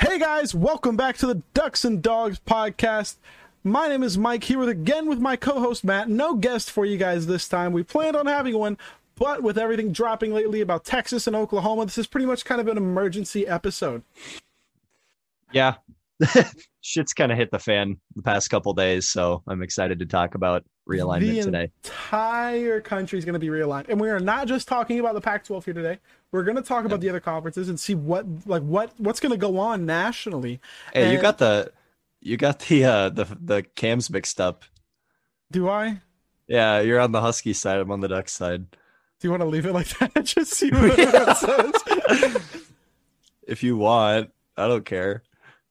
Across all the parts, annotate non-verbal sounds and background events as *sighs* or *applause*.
Hey guys, welcome back to the Ducks and Dogs podcast. My name is Mike here with again with my co-host Matt. No guest for you guys this time. We planned on having one, but with everything dropping lately about Texas and Oklahoma, this is pretty much kind of an emergency episode. Yeah. *laughs* Shit's kind of hit the fan the past couple days, so I'm excited to talk about realignment today. the today. entire country is going to be realigned, and we are not just talking about the Pac-12 here today. We're going to talk about the other conferences and see what like what what's going to go on nationally. Hey, you got the you got the uh the the cams mixed up. Do I? Yeah, you're on the Husky side, I'm on the Duck side. Do you want to leave it like that? *laughs* just see what *laughs* it says. If you want, I don't care.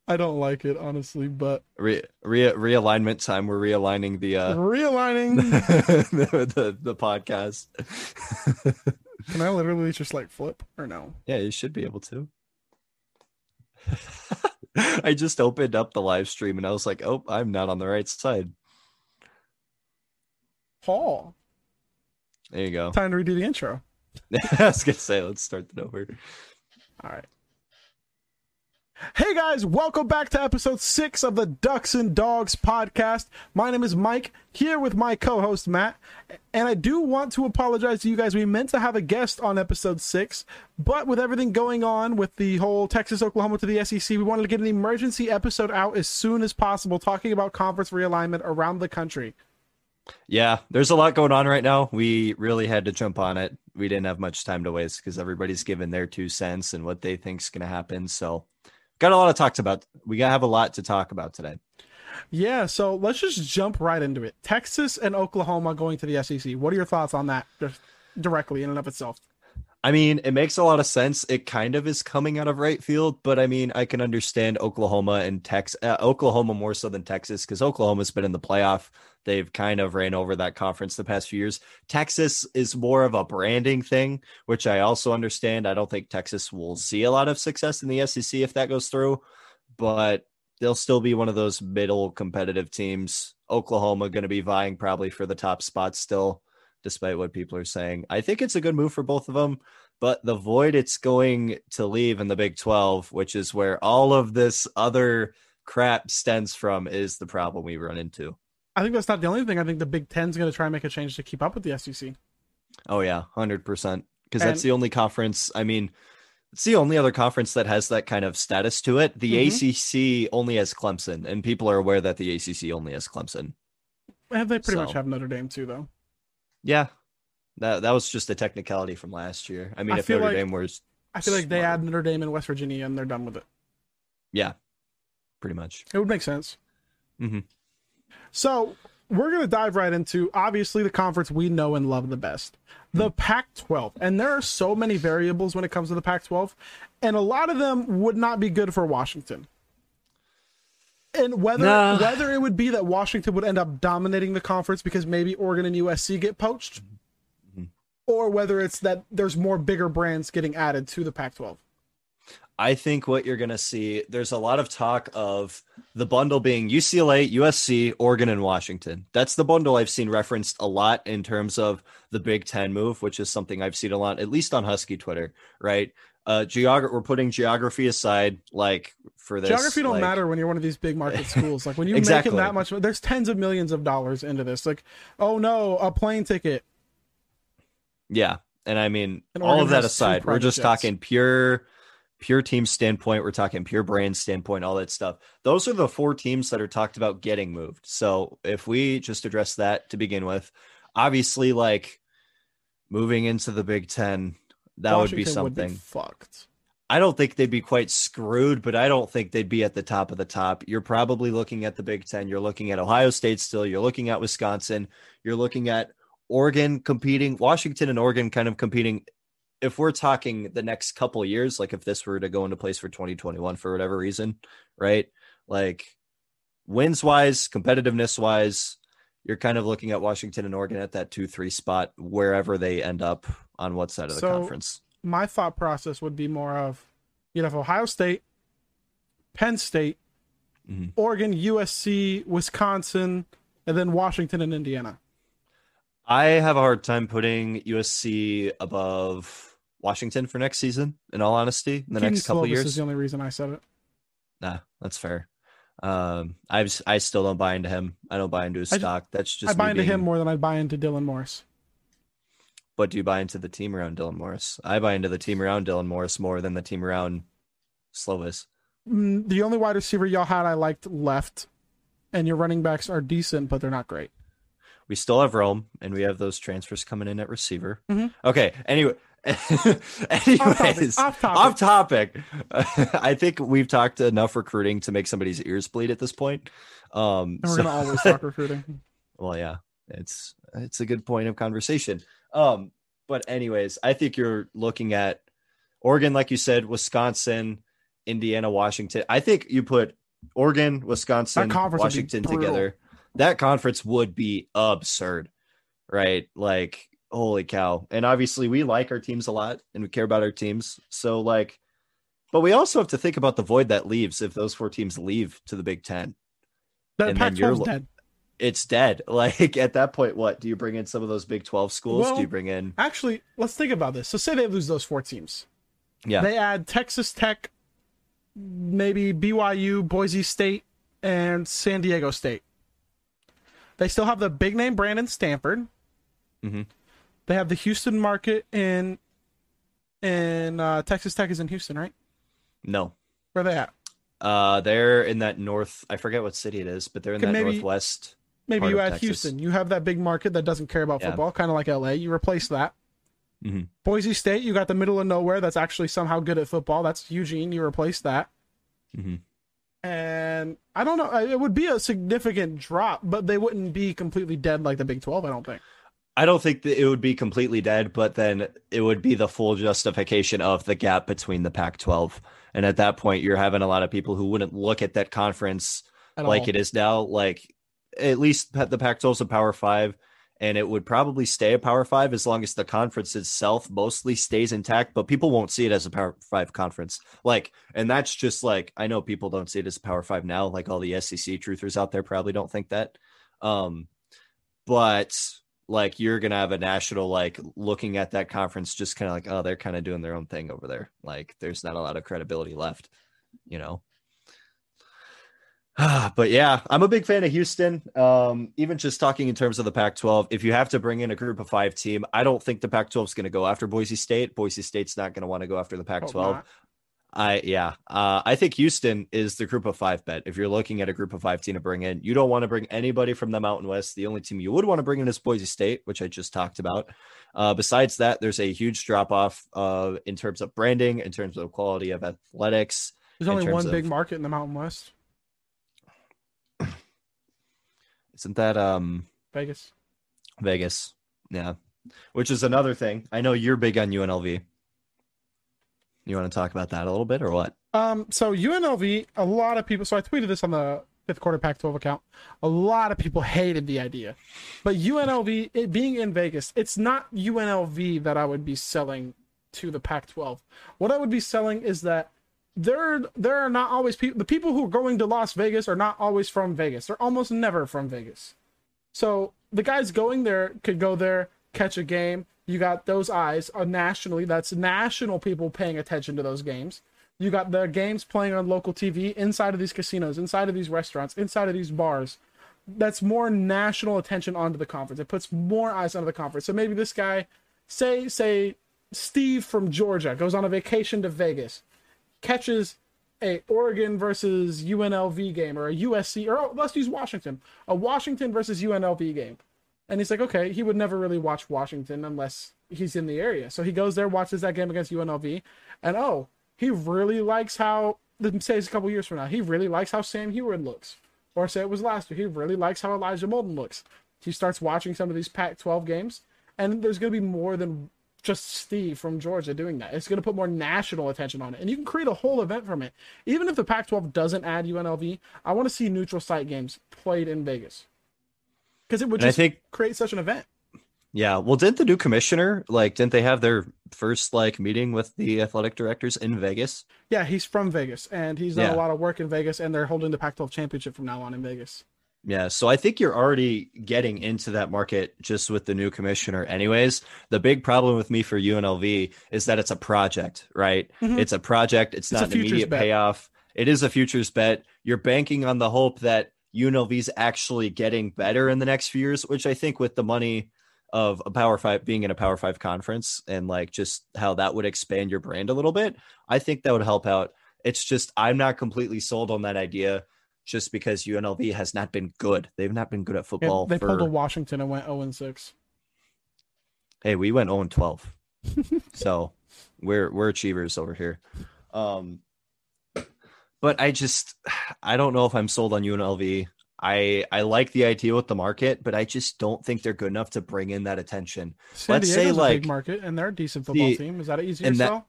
I don't like it honestly, but Re, re realignment time. We're realigning the uh realigning. *laughs* the, the the podcast. *laughs* Can I literally just like flip or no? Yeah, you should be able to. *laughs* I just opened up the live stream and I was like, "Oh, I'm not on the right side." Paul, There you go. time to redo the intro. I was gonna say, let's start it over. All right. Hey guys, welcome back to episode six of the Ducks and Dogs podcast. My name is Mike, here with my co host Matt. And I do want to apologize to you guys. We meant to have a guest on episode six, but with everything going on with the whole Texas Oklahoma to the SEC, we wanted to get an emergency episode out as soon as possible talking about conference realignment around the country. Yeah, there's a lot going on right now. We really had to jump on it. We didn't have much time to waste because everybody's given their two cents and what they think's gonna happen. So, got a lot of talks about. We gotta have a lot to talk about today. Yeah, so let's just jump right into it. Texas and Oklahoma going to the SEC. What are your thoughts on that just directly in and of itself? I mean, it makes a lot of sense. It kind of is coming out of right field, but I mean, I can understand Oklahoma and Texas, uh, Oklahoma more so than Texas because Oklahoma's been in the playoff. They've kind of ran over that conference the past few years. Texas is more of a branding thing, which I also understand. I don't think Texas will see a lot of success in the SEC if that goes through, but they'll still be one of those middle competitive teams. Oklahoma going to be vying probably for the top spot still despite what people are saying. I think it's a good move for both of them, but the void it's going to leave in the Big 12, which is where all of this other crap stems from, is the problem we run into. I think that's not the only thing. I think the Big Ten's going to try and make a change to keep up with the SEC. Oh, yeah, 100%. Because that's the only conference, I mean, it's the only other conference that has that kind of status to it. The mm-hmm. ACC only has Clemson, and people are aware that the ACC only has Clemson. And they pretty much have Notre Dame too, though. Yeah. That, that was just a technicality from last year. I mean, I if feel Notre like- Dame was, I feel like they Smart. add Notre Dame and West Virginia, and they're done with it. yeah, pretty much. It would make sense. Mhm. So we're going to dive right into obviously the conference we know and love the best, the Pac-12, and there are so many variables when it comes to the Pac-12, and a lot of them would not be good for Washington. And whether Nah. whether it would be that Washington would end up dominating the conference because maybe Oregon and USC get poached, or whether it's that there's more bigger brands getting added to the Pac-12. I think what you're going to see, there's a lot of talk of the bundle being UCLA, USC, Oregon, and Washington. That's the bundle I've seen referenced a lot in terms of the Big Ten move, which is something I've seen a lot, at least on Husky Twitter, right? Uh, geog- we're putting geography aside, like for this. Geography don't like- matter when you're one of these big market *laughs* schools. Like when you Exactly. make it that much, there's tens of millions of dollars into this. Like, oh no, a plane ticket. Yeah, and I mean, And all of that aside, we're just jets. talking pure, pure team standpoint. We're talking pure brand standpoint, all that stuff. Those are the four teams that are talked about getting moved. So if we just address that to begin with, obviously, like moving into the Big Ten, that would be Washington something. fucked. I don't think they'd be quite screwed, but I don't think they'd be at the top of the top. You're probably looking at the Big Ten. You're looking at Ohio State still. You're looking at Wisconsin. You're looking at Oregon competing, Washington and Oregon kind of competing. If we're talking the next couple years, like if this were to go into place for 2021 for whatever reason, right? Like wins wise, competitiveness wise, you're kind of looking at Washington and Oregon at that two, three spot, wherever they end up on what side of the So- conference. My thought process would be more of you'd have Ohio State, Penn State, Mhm. Oregon, USC, Wisconsin, and then Washington and Indiana. I have a hard time putting USC above Washington for next season. In all honesty, in the Kedon next couple Slovis years, is the only reason I said it. Nah, that's fair. Um, I I still don't buy into him. I don't buy into his I- stock. That's just I buy into him more than I buy into Dylan Morris. But do you buy into the team around Dylan Morris? I buy into the team around Dylan Morris more than the team around Slovis. Mm, The only wide receiver y'all had I liked left, and your running backs are decent, but they're not great. We still have Rome, and we have those transfers coming in at receiver. Mhm. Okay. Anyway, *laughs* anyways, Off topic. off topic. *laughs* I think we've talked enough recruiting to make somebody's ears bleed at this point. Um, And we're so- gonna *laughs* always talk recruiting. well, yeah, it's it's a good point of conversation. Um, but anyways, I think you're looking at Oregon, like you said, Wisconsin, Indiana, Washington. I think you put Oregon, Wisconsin, Washington together. That conference would be absurd, right? Like, holy cow! And obviously, we like our teams a lot, and we care about our teams. So, like, but we also have to think about the void that leaves if those four teams leave to the Big Ten The And then Pac-12's you're dead. it's dead. *laughs* Like at that point, what do you bring in some of those Big Twelve schools? Well- do you bring in? Actually, let's think about this. So say they lose those four teams. Yeah, They add Texas Tech, maybe BYU, Boise State, and San Diego State. They still have the big name brand in Stanford. Mhm. They have the Houston market in in uh, Texas Tech is in Houston, right? no. Where they at? Uh, they're in that north. I forget what city it is, but they're in that maybe- northwest. Maybe you add Texas. Houston. You have that big market that doesn't care about Yeah. football, kind of like LA. You replace that. Mhm. Boise State, you got the middle of nowhere that's actually somehow good at football. That's Eugene. You replace that. Mhm. And I don't know. uh, It would be a significant drop, but they wouldn't be completely dead like the Big 12, I don't think. I don't think that it would be completely dead, but then it would be the full justification of the gap between the Pac-12. And at that point, you're having a lot of people who wouldn't look at that conference At like all. it is now. Like at least the Pac-12 is a Power Five, and it would probably stay a Power Five as long as the conference itself mostly stays intact. But people won't see it as a Power Five conference. Like, and that's just like I know people don't see it as a Power Five now. Like all the SEC truthers out there probably don't think that. Um, but like you're gonna have a national like looking at that conference, just kind of like, oh, they're kind of doing their own thing over there. Like, there's not a lot of credibility left, you know. *sighs* but yeah, I'm a big fan of Houston. Um, even just talking in terms of the Pac-12, if you have to bring in a group of five team, I don't think the Pac-12 is going to go after Boise State. Boise State's not going to want to go after the Pac-12. I yeah, uh, I think Houston is the group of five bet. If you're looking at a group of five team to bring in, you don't want to bring anybody from the Mountain West. The only team you would want to bring in is Boise State, which I just talked about. Uh, besides that, there's a huge drop off uh, in terms of branding, in terms of quality of athletics. There's only one big market in the Mountain West Isn't that um Vegas. Vegas? Yeah, which is another thing. I know you're big on UNLV. You want to talk about that a little bit or what? Um, so UNLV, a lot of people. So I tweeted this on the fifth quarter Pac-12 account. A lot of people *laughs* hated the idea, but UNLV it being in Vegas, it's not UNLV that I would be selling to the Pac-12. What I would be selling is that there there are not always people. The people who are going to Las Vegas are not always from Vegas. They're almost never from Vegas. So the guys going there could go there, catch a game. You got those eyes uh, nationally. That's national people paying attention to those games. You got the games playing on local TV inside of these casinos, inside of these restaurants, inside of these bars. That's more national attention onto the conference. It puts more eyes onto the conference. So maybe this guy, say say Steve from Georgia, goes on a vacation to Vegas, catches a Oregon versus UNLV game or a USC or oh, let's use Washington, a Washington versus UNLV game. And he's like, okay, he would never really watch Washington unless he's in the area. So he goes there, watches that game against UNLV, and oh, he really likes how, say it's a couple years from now, he really likes how Sam Huard looks. Or say it was last year, he really likes how Elijah Molden looks. He starts watching some of these Pac 12 games, and there's going to be more than just Steve from Georgia doing that. It's going to put more national attention on it, and you can create a whole event from it. Even if the Pac 12 doesn't add UNLV, I want to see neutral site games played in Vegas. Because it would just think create such an event. Yeah, well, didn't the new commissioner like didn't they have their first like meeting with the athletic directors in Vegas? Yeah, he's from Vegas, and he's done Yeah. a lot of work in Vegas, and they're holding the Pac-12 championship from now on in Vegas. Yeah, so I think you're already getting into that market just with the new commissioner anyways. The big problem with me for UNLV is that it's a project, right? Mhm. It's a project, it's, It's not an immediate bet. payoff. it is a futures bet. You're banking on the hope that UNLV's actually getting better in the next few years, which I think with the money of a power five being in a power five conference and like just how that would expand your brand a little bit, I think that would help out. It's just I'm not completely sold on that idea just because UNLV has not been good. They've not been good at football. Yeah, they for... pulled a Washington and went 0 and 6. Hey, we went 0 and 12. *laughs* so we're we're achievers over here. Um but I just I don't know if I'm sold on UNLV. I I like the idea with the market, but I just don't think they're good enough to bring in that attention. San Let's Diego's say a like big market and they're a decent football the- team. Is that an easier and that- sell?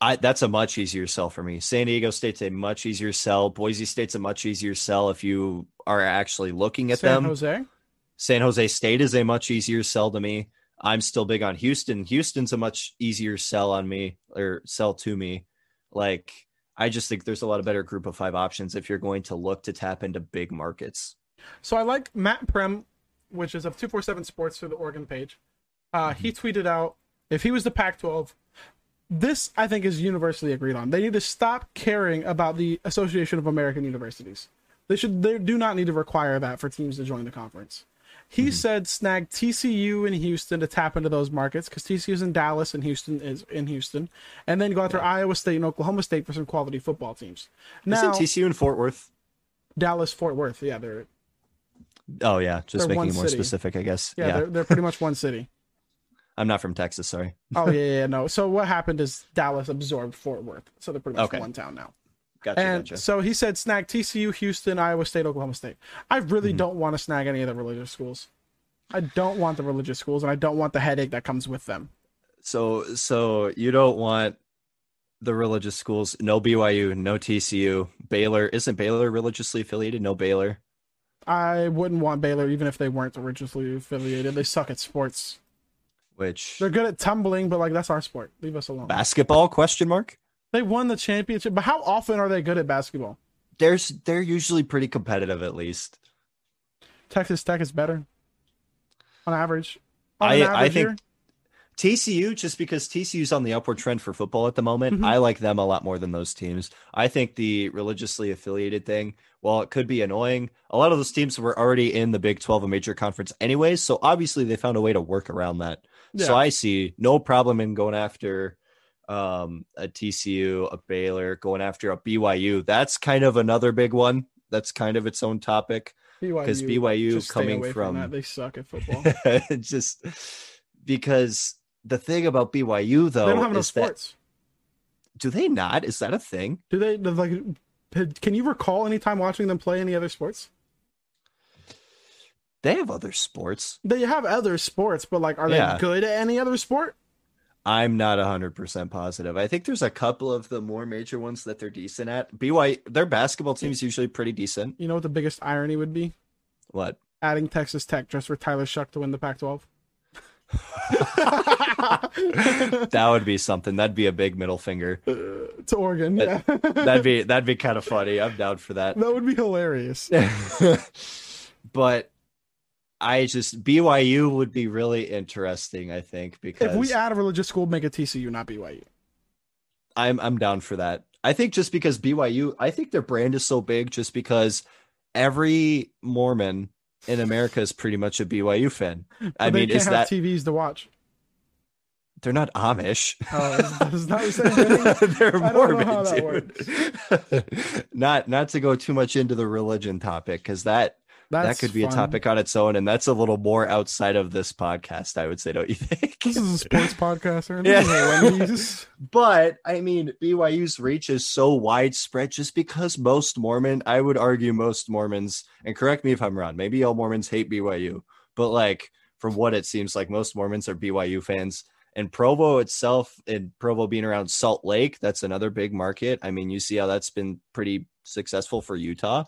I that's a much easier sell for me. San Diego State's a much easier sell. Boise State's a much easier sell if you are actually looking at San them. San Jose. San Jose State is a much easier sell to me. I'm still big on Houston. Houston's a much easier sell on me or sell to me. Like I just think there's a lot of better group of five options if you're going to look to tap into big markets. So I like Matt Prehm, which is of 247 Sports through the Oregon page. Uh, He tweeted out if he was the Pac 12, this I think is universally agreed on. They need to stop caring about the Association of American Universities. They should they do not need to require that for teams to join the conference. He mm-hmm. said snag TCU in Houston to tap into those markets because TCU's in Dallas and Houston is in Houston, and then go after Iowa State and Oklahoma State for some quality football teams. Now Isn't TCU in Fort Worth? Dallas Fort Worth, yeah, they're Oh yeah, just making it more city. specific, I guess. yeah, Yeah, They're, they're pretty much one city. *laughs* I'm not from Texas. Sorry. *laughs* Oh yeah, yeah, no. So what happened is Dallas absorbed Fort Worth, so they're pretty much Okay. one town now. Gotcha. And gotcha. so he said snag TCU, Houston, Iowa State, Oklahoma State. I really hmm. don't want to snag any of the religious schools. I don't want the religious schools, and I don't want the headache that comes with them. So so you don't want the religious schools? No BYU, no TCU. Baylor isn't Baylor religiously affiliated? No Baylor. I wouldn't want Baylor even if they weren't religiously affiliated. They suck at sports. Which They're good at tumbling, but like that's our sport. Leave us alone. basketball? Question mark. They won the championship, but how often are they good at basketball? There's they're usually pretty competitive at least. Texas Tech is better on average. On I an I think year. TCU just because TCU's on the upward trend for football at the moment. Mhm. I like them a lot more than those teams. I think the religiously affiliated thing, while it could be annoying, a lot of those teams were already in the Big 12 a major conference anyways, so obviously they found a way to work around that. So I see no problem in going after um, a TCU, a Baylor, going after a BYU. That's kind of another big one. That's kind of its own topic because BYU stay coming away from- that. they suck at football. *laughs* just because the thing about BYU though they don't have enough is that do they not? Is that a thing? Do they like? Can you recall any time watching them play any other sports? They have other sports. They have other sports, but like, are Yeah. they good at any other sport? I'm not 100% positive. I think there's a couple of the more major ones that they're decent at. BY, their basketball team is usually pretty decent. You know what the biggest irony would be? What? Adding Texas Tech just for Tyler Shough to win the Pac-12. *laughs* *laughs* that would be something. That'd be a big middle finger. Uh, to Oregon, yeah. *laughs* That'd be that'd be kind of funny. I'm down for that. that would be hilarious. but I just BYU would be really interesting, I think, because If we add a religious school, make it TCU, not BYU. I'm I'm down for that. I think just because BYU, I think their brand is so big just because every Mormon in America is pretty much a BYU fan. I mean, is have that TVs to watch? they're not Amish. Oh, is, that what you're saying? *laughs* they're I don't know Mormon, dude. *laughs* not not to go too much into the religion topic because that that could be fun. a topic on its own, and that's a little more outside of this podcast, I would say, don't you think? This is a sports podcast, or yeah. *laughs* But I mean, BYU's reach is so widespread just because most Mormon, I would argue most Mormons, and correct me if I'm wrong, maybe all Mormons hate BYU, but like from what it seems like, most Mormons are BYU fans. And Provo itself, and Provo being around Salt Lake, that's another big market. I mean, you see how that's been pretty successful for Utah.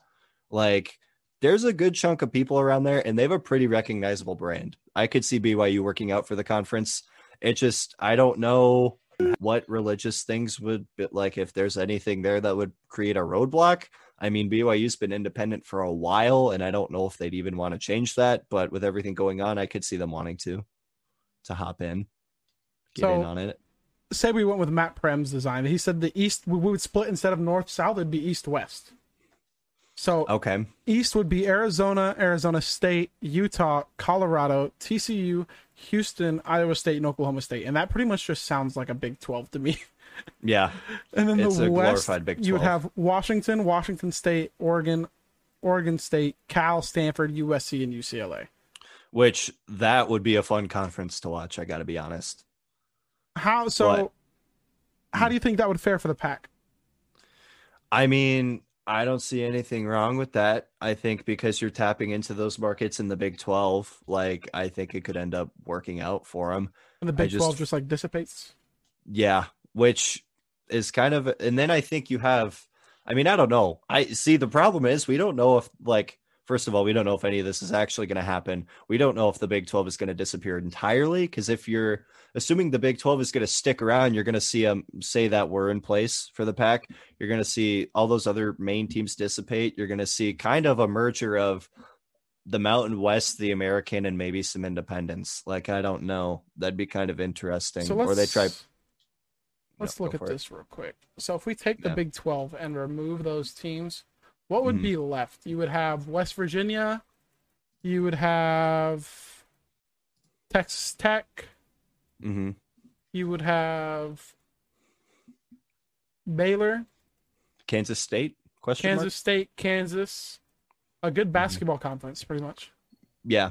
Like, there's a good chunk of people around there, and they have a pretty recognizable brand. I could see BYU working out for the conference. It just, I don't know what religious things would be like if there's anything there that would create a roadblock. I mean, BYU's been independent for a while, and I don't know if they'd even want to change that. But with everything going on, I could see them wanting to to hop in, get So- in on it. say we went with Matt Prehm's design. He said the East we would split instead of North South. It'd be East West. So Okay. East would be Arizona, Arizona State, Utah, Colorado, TCU, Houston, Iowa State, and Oklahoma State, and that pretty much just sounds like a Big Twelve to me. *laughs* Yeah. And then It's the a West, glorified Big you would have Washington, Washington State, Oregon, Oregon State, Cal, Stanford, USC, and UCLA. Which that would be a fun conference to watch. I got to be honest. How so? What? How do you think that would fare for the pack? I mean, I don't see anything wrong with that. I think because you're tapping into those markets in the Big 12, like I think it could end up working out for them. And the Big just- Twelve just like dissipates. Yeah, which is kind of and then I think you have I mean, I don't know. I see the problem is we don't know if like first of all, we don't know if any of this is actually going to happen. We don't know if the Big 12 is going to disappear entirely because if you're assuming the Big 12 is going to stick around, you're going to see them say that we're in place for the pack. You're going to see all those other main teams dissipate. You're going to see kind of a merger of the Mountain West, the American, and maybe some independents. Like I don't know. That'd be kind of interesting. So let's or they try Let's Yep, look at for it. this real quick. So if we take the Yeah. Big 12 and remove those teams, what would Mhm. be left? You would have West Virginia, you would have Texas Tech, hmm you would have Baylor, Kansas State? Question Kansas mark? State, Kansas. A Mm-hmm. good basketball conference, pretty much. Yeah.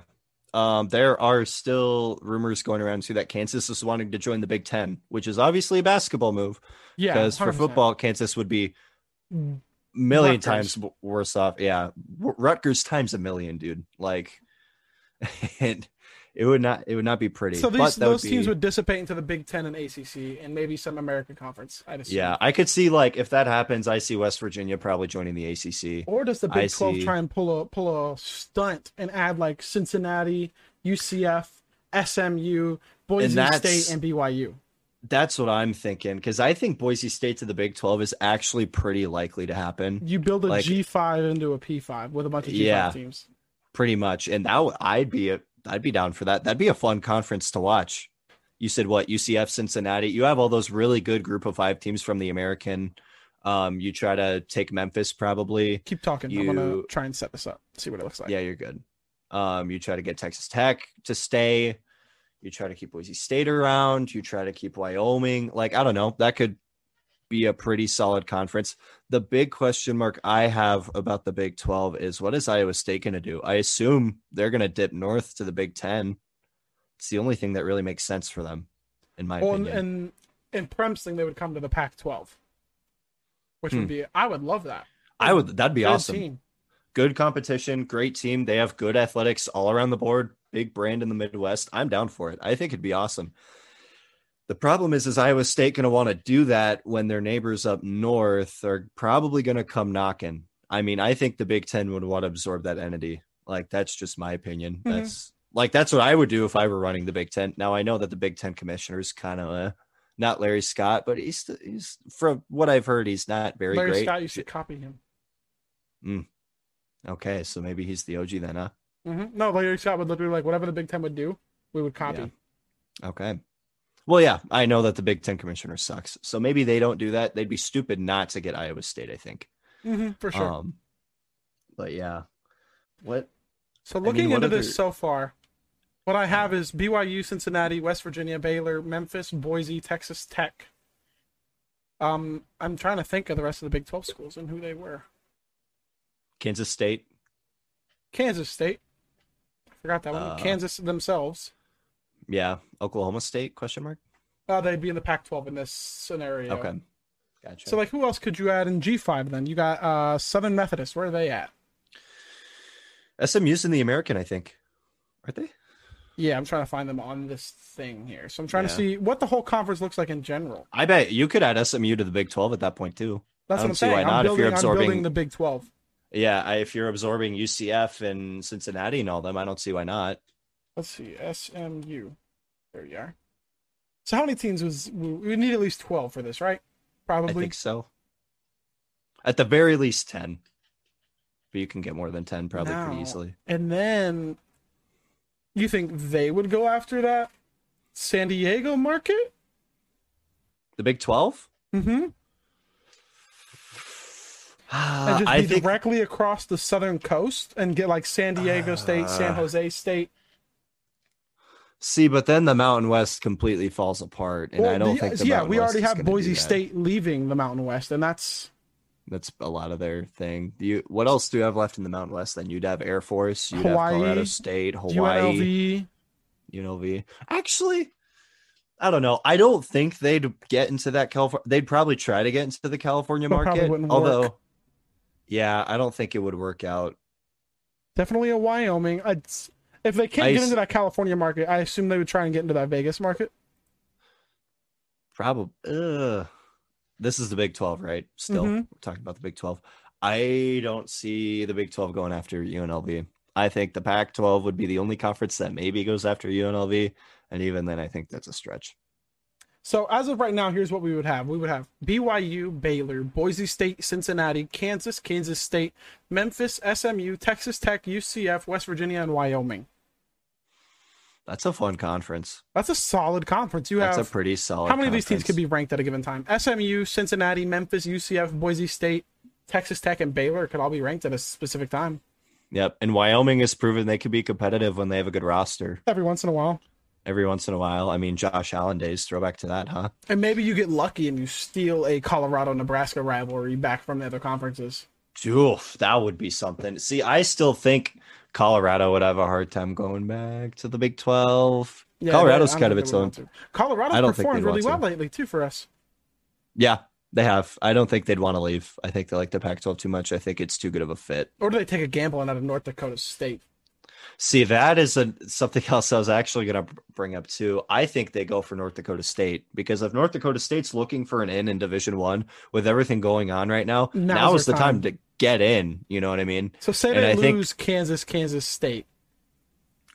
Um, there are still rumors going around too that Kansas is wanting to join the Big Ten, which is obviously a basketball move Yeah, because for football, Kansas would be Mm, million Rutgers. times worse off. Yeah, Rutgers times a million, dude. Like, *laughs* and it would not it would not be pretty. So but these those would teams be- would dissipate into the Big Ten and ACC, and maybe some American Conference. I'd assume. Yeah, I could see like if that happens, I see West Virginia probably joining the ACC. Or does the I Big Twelve see. try and pull a pull a stunt and add like Cincinnati, UCF, SMU, Boise State, and BYU? That's what I'm thinking because I think Boise State to the Big Twelve is actually pretty likely to happen. You build a Like- G five into a P five with a bunch of G five Yeah. teams. pretty much and that I'd be a, i'd be down for that that'd be a fun conference to watch you said what ucf cincinnati you have all those really good group of five teams from the american um you try to take memphis probably Keep talking. I'm gonna try and set this up. See what it looks like. yeah you're good um you try to get texas tech to stay you try to keep boise state around you try to keep wyoming like i don't know that could be a pretty solid conference the big question mark i have about the big 12 is what is iowa state going to do i assume they're going to dip north to the big 10 it's the only thing that really makes sense for them in my Well, opinion and in Prehm's thing, they would come to the Pac twelve, which Hmm. would be. I would love that. i would that'd be Good awesome team. good competition, great team. They have good athletics all around the board, big brand in the Midwest. I'm down for it. I think it'd be awesome. The problem is, is Iowa State going to want to do that when their neighbors up north are probably going to come knocking. I mean, I think the Big Ten would want to absorb that entity. Like that's just my opinion. Mhm. That's like that's what I would do if I were running the Big Ten. Now I know that the Big Ten commissioner is kind of uh, not Larry Scott, but he's he's from what I've heard, he's not very Larry great. Scott, you should copy him. Mm. Okay, so maybe he's the OG then, huh? Hmm No, Larry Scott would literally like whatever the Big Ten would do, we would copy. Yeah. Okay. Well, yeah, I know that the Big Ten commissioner sucks. So maybe they don't do that. They'd be stupid not to get Iowa State, I think. hmm for sure. Um, but yeah. What? So mean, looking what into other- this so far, what I have is BYU, Cincinnati, West Virginia, Baylor, Memphis, Boise, Texas Tech. Um, I'm trying to think of the rest of the Big 12 schools and who they were. Kansas State? Kansas State. Forgot that one. Uh, Kansas themselves. Yeah. Oklahoma State? Question mark. Uh, they'd be in the Pac-12 in this scenario. Okay. Gotcha. So like, who else could you add in G5 then? You got uh Southern Methodist. Where are they at? SMU's in the American, I think. Aren't they? Yeah, I'm trying to find them on this thing here. So I'm trying to see what the whole conference looks like in general. I bet you could add SMU to the Big 12 at that point, too. That's I what I'm see saying. why I'm not if building, you're I'm building absorbing- the Big 12. Yeah. I, if you're absorbing UCF and Cincinnati and all them, I don't see why not. Let's see, SMU. There you are. So how many teams was we need at least 12 for this, right? Probably. I think so. At the very least 10. But you can get more than 10 probably Now- pretty easily. And then you think they would go after that San Diego market? The Big 12? Mm-hmm. And just I be think directly across the southern coast and get like San Diego State, San Uh, Jose State. see, but then the Mountain West completely falls apart, and I don't the- think the yeah, Mountain we West already have Boise. State leaving the Mountain West, and that's That's a lot of their thing. Do you what else do you have left in the Mountain West? Then you'd have Air Force, you'd Hawaii, have Colorado State, Hawaii, UNLV. UNLV. Actually, I don't know. I don't think they'd get into that California. They'd probably try to get into the California market. Although, work. Yeah, I don't think it would work out. Definitely a Wyoming. I'd, if they can't I get into that California market, I assume they would try and get into that Vegas market. Probably. Ugh. This is the Big 12, right? Still, Mhm. we're talking about the Big 12. I don't see the Big 12 going after UNLV. I think the Pac 12 would be the only conference that maybe goes after UNLV. And even then, I think that's a stretch. So as of right now, here's what we would have: we would have BYU, Baylor, Boise State, Cincinnati, Kansas, Kansas State, Memphis, SMU, Texas Tech, UCF, West Virginia, and Wyoming. That's a fun conference. That's a solid conference. You That's have a pretty solid. how many of these teams conference. could be ranked at a given time? SMU, Cincinnati, Memphis, UCF, Boise State, Texas Tech, and Baylor could all be ranked at a specific time. Yep. And Wyoming has proven they could be competitive when they have a good roster Every once in a while. Every once in a while. I mean, Josh Allen days, throwback to that, huh? And maybe you get lucky and you steal a Colorado Nebraska rivalry back from the other conferences. Oof, that would be something. See, I still think Colorado would have a hard time going back to the Big 12. Yeah, Colorado's kind of its own. want to. I don't performed really well to. lately too for us. Yeah, they have. I don't think they'd want to leave. I think they like the Pac 12 too much. I think it's too good of a fit. Or do they take a gamble and out of North Dakota State? See, that is a, something *laughs* else I was actually going to bring up too. I think they go for North Dakota State because if North Dakota State's looking for an in in Division One with everything going on right now, Now's now is the time. time. to get in. You know what I mean? So say And they I think- lose Kansas, Kansas State.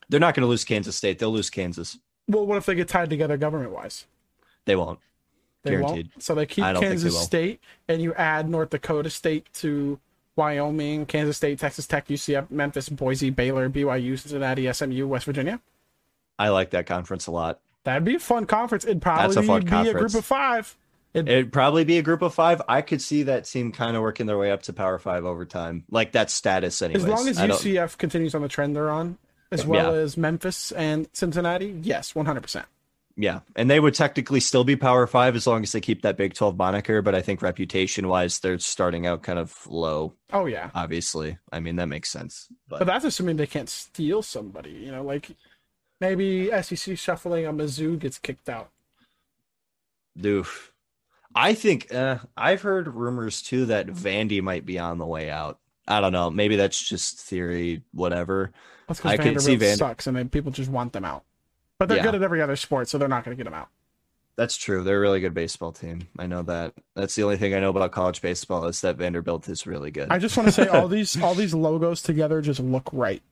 They're not going to lose Kansas State. They'll lose Kansas. Well, what if they get tied together government wise? They won't. They Guaranteed. won't. So they keep I they Kansas. State and you add North Dakota State to Wyoming, Kansas State, Texas Tech, UCF, Memphis, Boise, Baylor, BYU, Cincinnati, SMU, West Virginia. I like that conference a lot. That'd be a fun conference. It'd probably a be a group of five. It, It'd probably be a group of five. I could see that team kind of working their way up to Power Five over time, like that status. Anyways, as long as UCF continues on the trend they're on, as well Yeah. as Memphis and Cincinnati, yes, 100%. Yeah, and they would technically still be Power Five as long as they keep that Big Twelve moniker. But I think reputation wise, they're starting out kind of low. Oh, yeah. Obviously, I mean that makes sense. But, But that's assuming they can't steal somebody. You know, like maybe SEC shuffling a Mizzou gets kicked out. doof. I think uh, I've heard rumors too that Vandy might be on the way out. I don't know. Maybe that's just theory. Whatever. That's I because could see Vanderbilt Van- sucks and then people just want them out. But they're Yeah. good at every other sport, so they're not going to get them out. That's true. They're a really good baseball team. I know that. That's the only thing I know about college baseball is that Vanderbilt is really good. I just want to say all these *laughs* all these logos together just look right.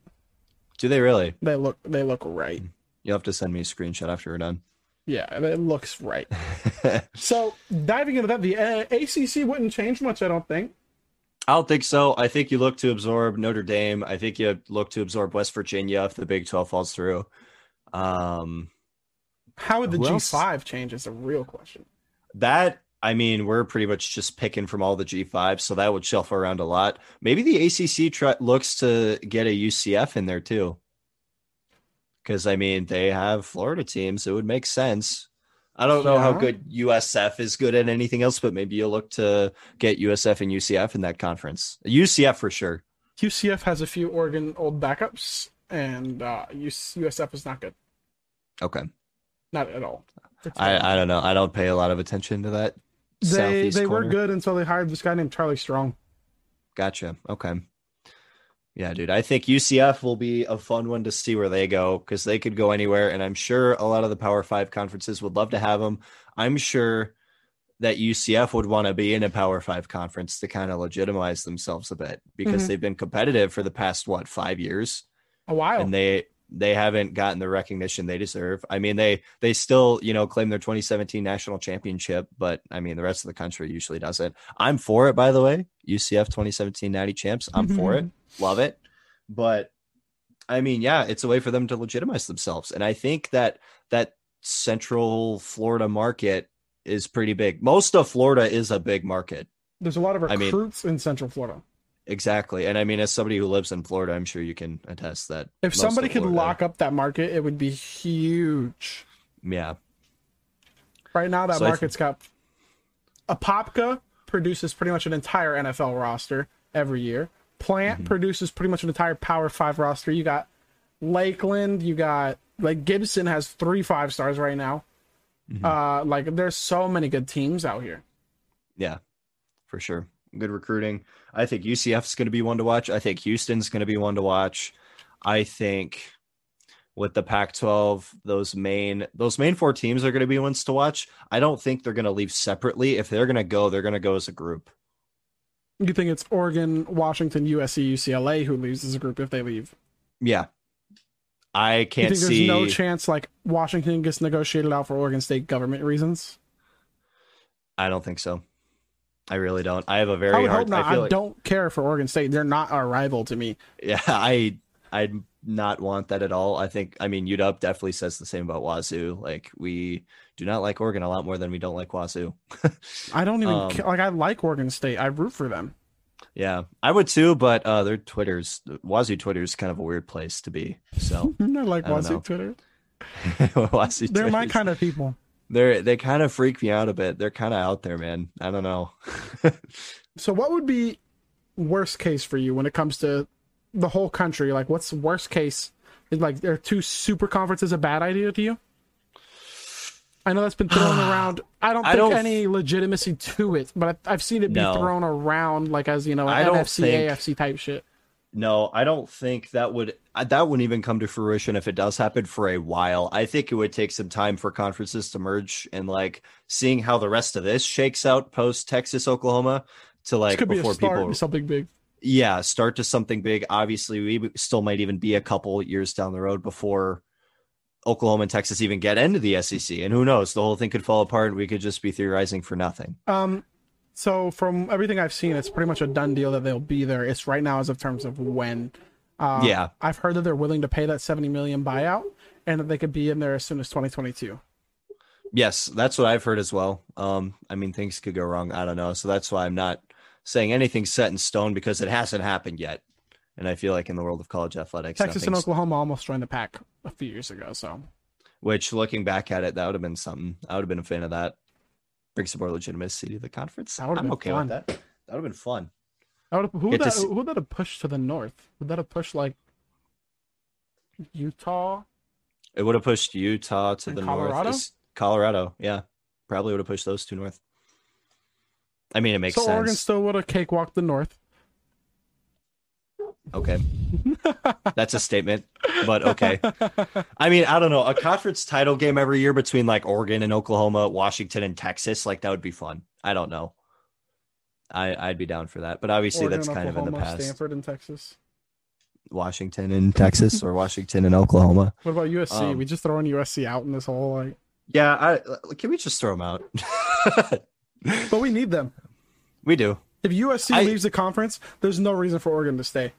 Do they really? They look they look right. You'll have to send me a screenshot after we're done. Yeah, it looks right. *laughs* So diving into that, the uh, ACC wouldn't change much, I don't think. I don't think so. I think you look to absorb Notre Dame. I think you look to absorb West Virginia if the Big 12 falls through. Um, How would the Who G else? five change? Is a real question. that, I mean, we're pretty much just picking from all the G5, so that would shuffle around a lot. Maybe the ACC try- looks to get a UCF in there too. Because, I mean, they have Florida teams. It would make sense. I don't know how good USF is good at anything else, but maybe you'll look to get USF and UCF in that conference. UCF for sure. UCF has a few Oregon old backups, and uh, USF is not good, Okay. not at all. I, I don't know. I don't pay a lot of attention to that. they southeast they were corner. good until they hired this guy named Charlie Strong. Gotcha. Okay. Yeah, dude. I think UCF will be a fun one to see where they go because they could go anywhere. And I'm sure a lot of the Power Five conferences would love to have them. I'm sure that UCF would want to be in a Power Five conference to kind of legitimize themselves a bit because Mhm. they've been competitive for the past, what, five years? A while. and they they haven't gotten the recognition they deserve. I mean, they they still you know claim their 2017 national championship, but I mean the rest of the country usually doesn't. I'm for it, by the way. UCF 2017 Natty champs. I'm for it. Mm-hmm. Love it. But I mean, yeah, it's a way for them to legitimize themselves, and I think that that Central Florida market is pretty big. Most of Florida is a big market. There's a lot of I mean- recruits in Central Florida. Exactly. And I mean, as somebody who lives in Florida, I'm sure you can attest that. If somebody could Florida- lock up that market, it would be huge. Yeah. Right now, that So market's got Apopka produces pretty much an entire NFL roster every year. Plant Mm-hmm. produces pretty much an entire Power Five roster. You got Lakeland. You got like Gibson has three five stars right now. Mm-hmm. Uh, like there's so many good teams out here. Yeah, for sure. Good recruiting. I think UCF's going to be one to watch. I think Houston's going to be one to watch. I think with the Pac-12, those main those main four teams are going to be ones to watch. I don't think they're going to leave separately. If they're going to go, they're going to go as a group. You think it's Oregon, Washington, USC, UCLA who leaves as a group if they leave? Yeah, I can't think there's see. no chance like Washington gets negotiated out for Oregon State government reasons? I don't think so. I really don't. I have a very would hard. hope not. I I, like, don't care for Oregon State. They're not our rival to me. Yeah, *laughs* I I'd not want that at all. I think I mean UW definitely says the same about Wazoo. Like we do not like Oregon a lot more than we don't like Wazoo. I don't even *laughs* Um, like. I like Oregon State. I root for them. yeah, I would too, but uh their Twitter's Wazoo Twitter's kind of a weird place to be. So *laughs* I like I Wazoo know. Twitter. Wazoo They're my kind of people. They're they kind of freak me out a bit. They're kind of out there, man. I don't know. *laughs* So, what would be worst case for you when it comes to the whole country? Like, what's worst case? Is like, are two super conferences a bad idea to you? I know that's been *sighs* thrown around. I don't I think don't- any legitimacy to it, but I- I've seen it be No. thrown around like as you know, I NFC, think- AFC type shit. No, I don't think that would uh, that wouldn't even come to fruition if it does happen for a while. I think it would take some time for conferences to merge and like seeing how the rest of this shakes out post Texas Oklahoma to like be before start people to something big. yeah start to something big. Obviously, we still might even be a couple years down the road before Oklahoma and Texas even get into the SEC, and who knows, the whole thing could fall apart. and We could just be theorizing for nothing. Um, so from everything I've seen, it's pretty much a done deal that they'll be there. It's right now as of terms of when. Uh, Yeah. I've heard that they're willing to pay that seventy million buyout, and that they could be in there as soon as twenty twenty two. Yes, that's what I've heard as well. Um, I mean, things could go wrong. I don't know. So that's why I'm not saying anything set in stone because it hasn't happened yet. And I feel like in the world of college athletics, Texas and Oklahoma almost joined the pack a few years ago. So which looking back at it, that would have been something. I would have been a fan of that. Bring some more legitimacy to the conference. That would have I'm okay fun. with that. That would have been fun. I would, who would that, see- who would that have pushed to the north? Would that have pushed like Utah? It would have pushed Utah to And the Colorado? north. It's- Colorado, yeah, probably would have pushed those two north. I mean, it makes so sense. Oregon still would have cakewalked the north. Okay. *laughs* That's a statement, but okay. I mean, I don't know. A conference title game every year between like Oregon and Oklahoma, Washington and Texas, like that would be fun. I don't know. I I'd be down for that, but obviously Oregon, that's kind of in the past. Stanford and Texas. Washington and Texas or Washington and Oklahoma. What about USC? Um, we just throwing USC out in this whole like, Yeah, I can we just throw them out? *laughs* but we need them. we do. If USC I- leaves the conference, there's no reason for Oregon to stay.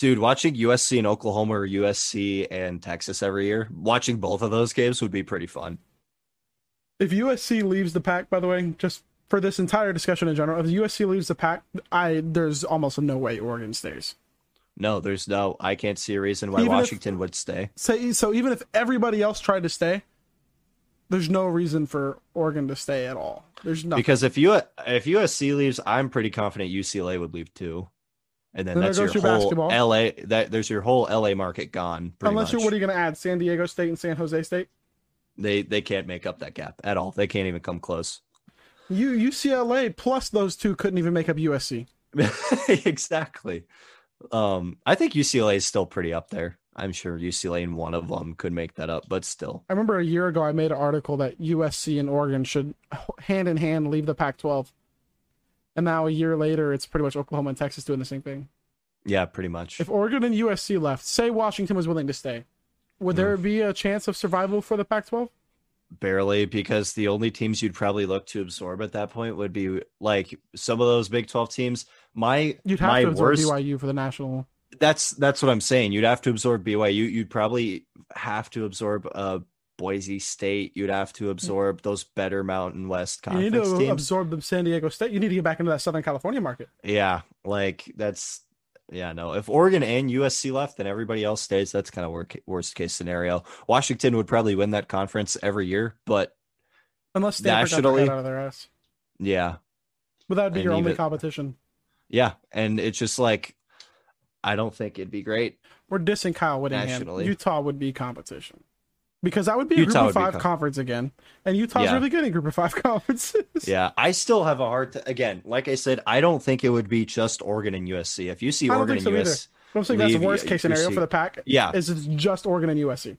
Dude, watching USC and Oklahoma or USC and Texas every year, watching both of those games would be pretty fun. If USC leaves the pack, by the way, just for this entire discussion in general, if USC leaves the pack, I there's almost no way Oregon stays. No, there's no I can't see a reason why Even if- Washington would stay. Say so even if everybody else tried to stay, there's no reason for Oregon to stay at all. There's nothing. Because if you if USC leaves, I'm pretty confident UCLA would leave too. And then, Then that's your your whole basketball. LA that there's your whole LA market gone. pretty Unless much. you're what are you going to add? San Diego State and San Jose State. they they can't make up that gap at all. They can't even come close. You UCLA plus those two couldn't even make up USC. *laughs* exactly. Um, I think UCLA is still pretty up there. I'm sure UCLA and one of them could make that up, but still. I remember a year ago I made an article that USC and Oregon should hand in hand leave the Pac-12. And now a year later, it's pretty much Oklahoma and Texas doing the same thing. Yeah, pretty much. If Oregon and USC left, say Washington was willing to stay, would there be a chance of survival for the Pac-12? Barely, because the only teams you'd probably look to absorb at that point would be like some of those Big 12 teams. My You'd have my to absorb worst BYU for the national. that's that's what I'm saying. You'd have to absorb BYU. You'd probably have to absorb uh Boise State. You'd have to mm. absorb those better Mountain West You need conference to teams. absorb the San Diego State. You need to get back into that Southern California market. Yeah, like that's yeah, no. If Oregon and USC left, then everybody else stays. That's kind of worst worst case scenario. Washington would probably win that conference every year, but Unless Stanford Nationally- out of their ass. yeah, But that would be And your only even- competition. yeah, and it's just like I don't think it'd be great. We're dissing Kyle Whittingham. Nationally. Utah would be competition. Because that would be a Utah group of five conference again. And Utah's Yeah. really good in group of five *laughs* conferences. Yeah, I still have a hard t- again. Like I said, I don't think it would be just Oregon and USC. If you see Oregon and so US, But I'm saying that's the worst case scenario USC. for the pack. yeah, Is it's just Oregon and USC.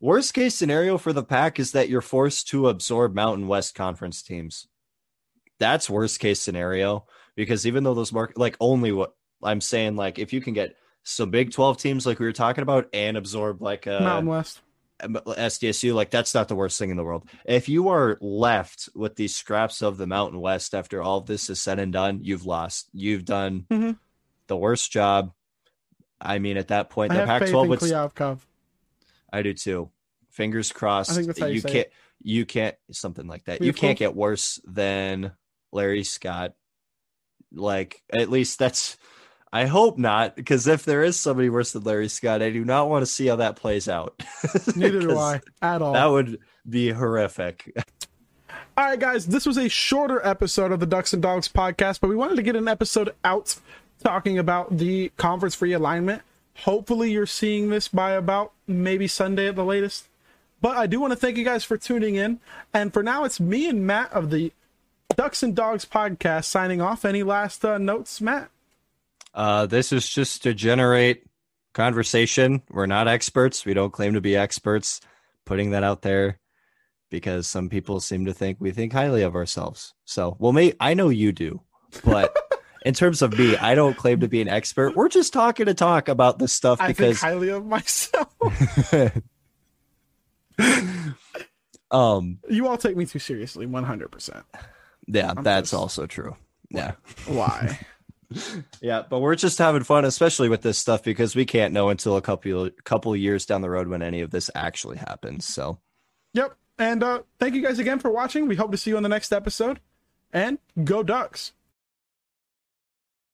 worst case scenario for the pack is that you're forced to absorb Mountain West Conference teams. That's worst case scenario because even though those mark like only what I'm saying, like if you can get some Big 12 teams like we were talking about and absorb like a Mountain West. SDSU, like that's not the worst thing in the world. If you are left with these scraps of the Mountain West after all this is said and done, you've lost. You've done Mhm. the worst job. I mean, at that point, I the Pac-12 would. Kliavkoff. I do too. Fingers crossed. I think that's how you you can't. You can't something like that. We You can't hope. get worse than Larry Scott. Like at least that's. I hope not, because if there is somebody worse than Larry Scott, I do not want to see how that plays out. *laughs* Neither do I at all. That would be horrific. *laughs* All right, guys, this was a shorter episode of the Ducks and Dogs podcast, but we wanted to get an episode out talking about the conference realignment. Hopefully, you're seeing this by about maybe Sunday at the latest. But I do want to thank you guys for tuning in. And for now, it's me and Matt of the Ducks and Dogs podcast signing off. Any last uh, notes, Matt? Uh, this is just to generate conversation. We're not experts. We don't claim to be experts. Putting that out there because some people seem to think we think highly of ourselves. So, well, may I know you do, but *laughs* in terms of me, I don't claim to be an expert. We're just talking to talk about this stuff I think because highly of myself. *laughs* um you all take me too seriously, 100%. yeah, I'm that's just- also true. Yeah. Why? Yeah, but we're just having fun, especially with this stuff because we can't know until a couple couple years down the road when any of this actually happens. So Yep. And uh, thank you guys again for watching. We hope to see you on the next episode. And go Ducks.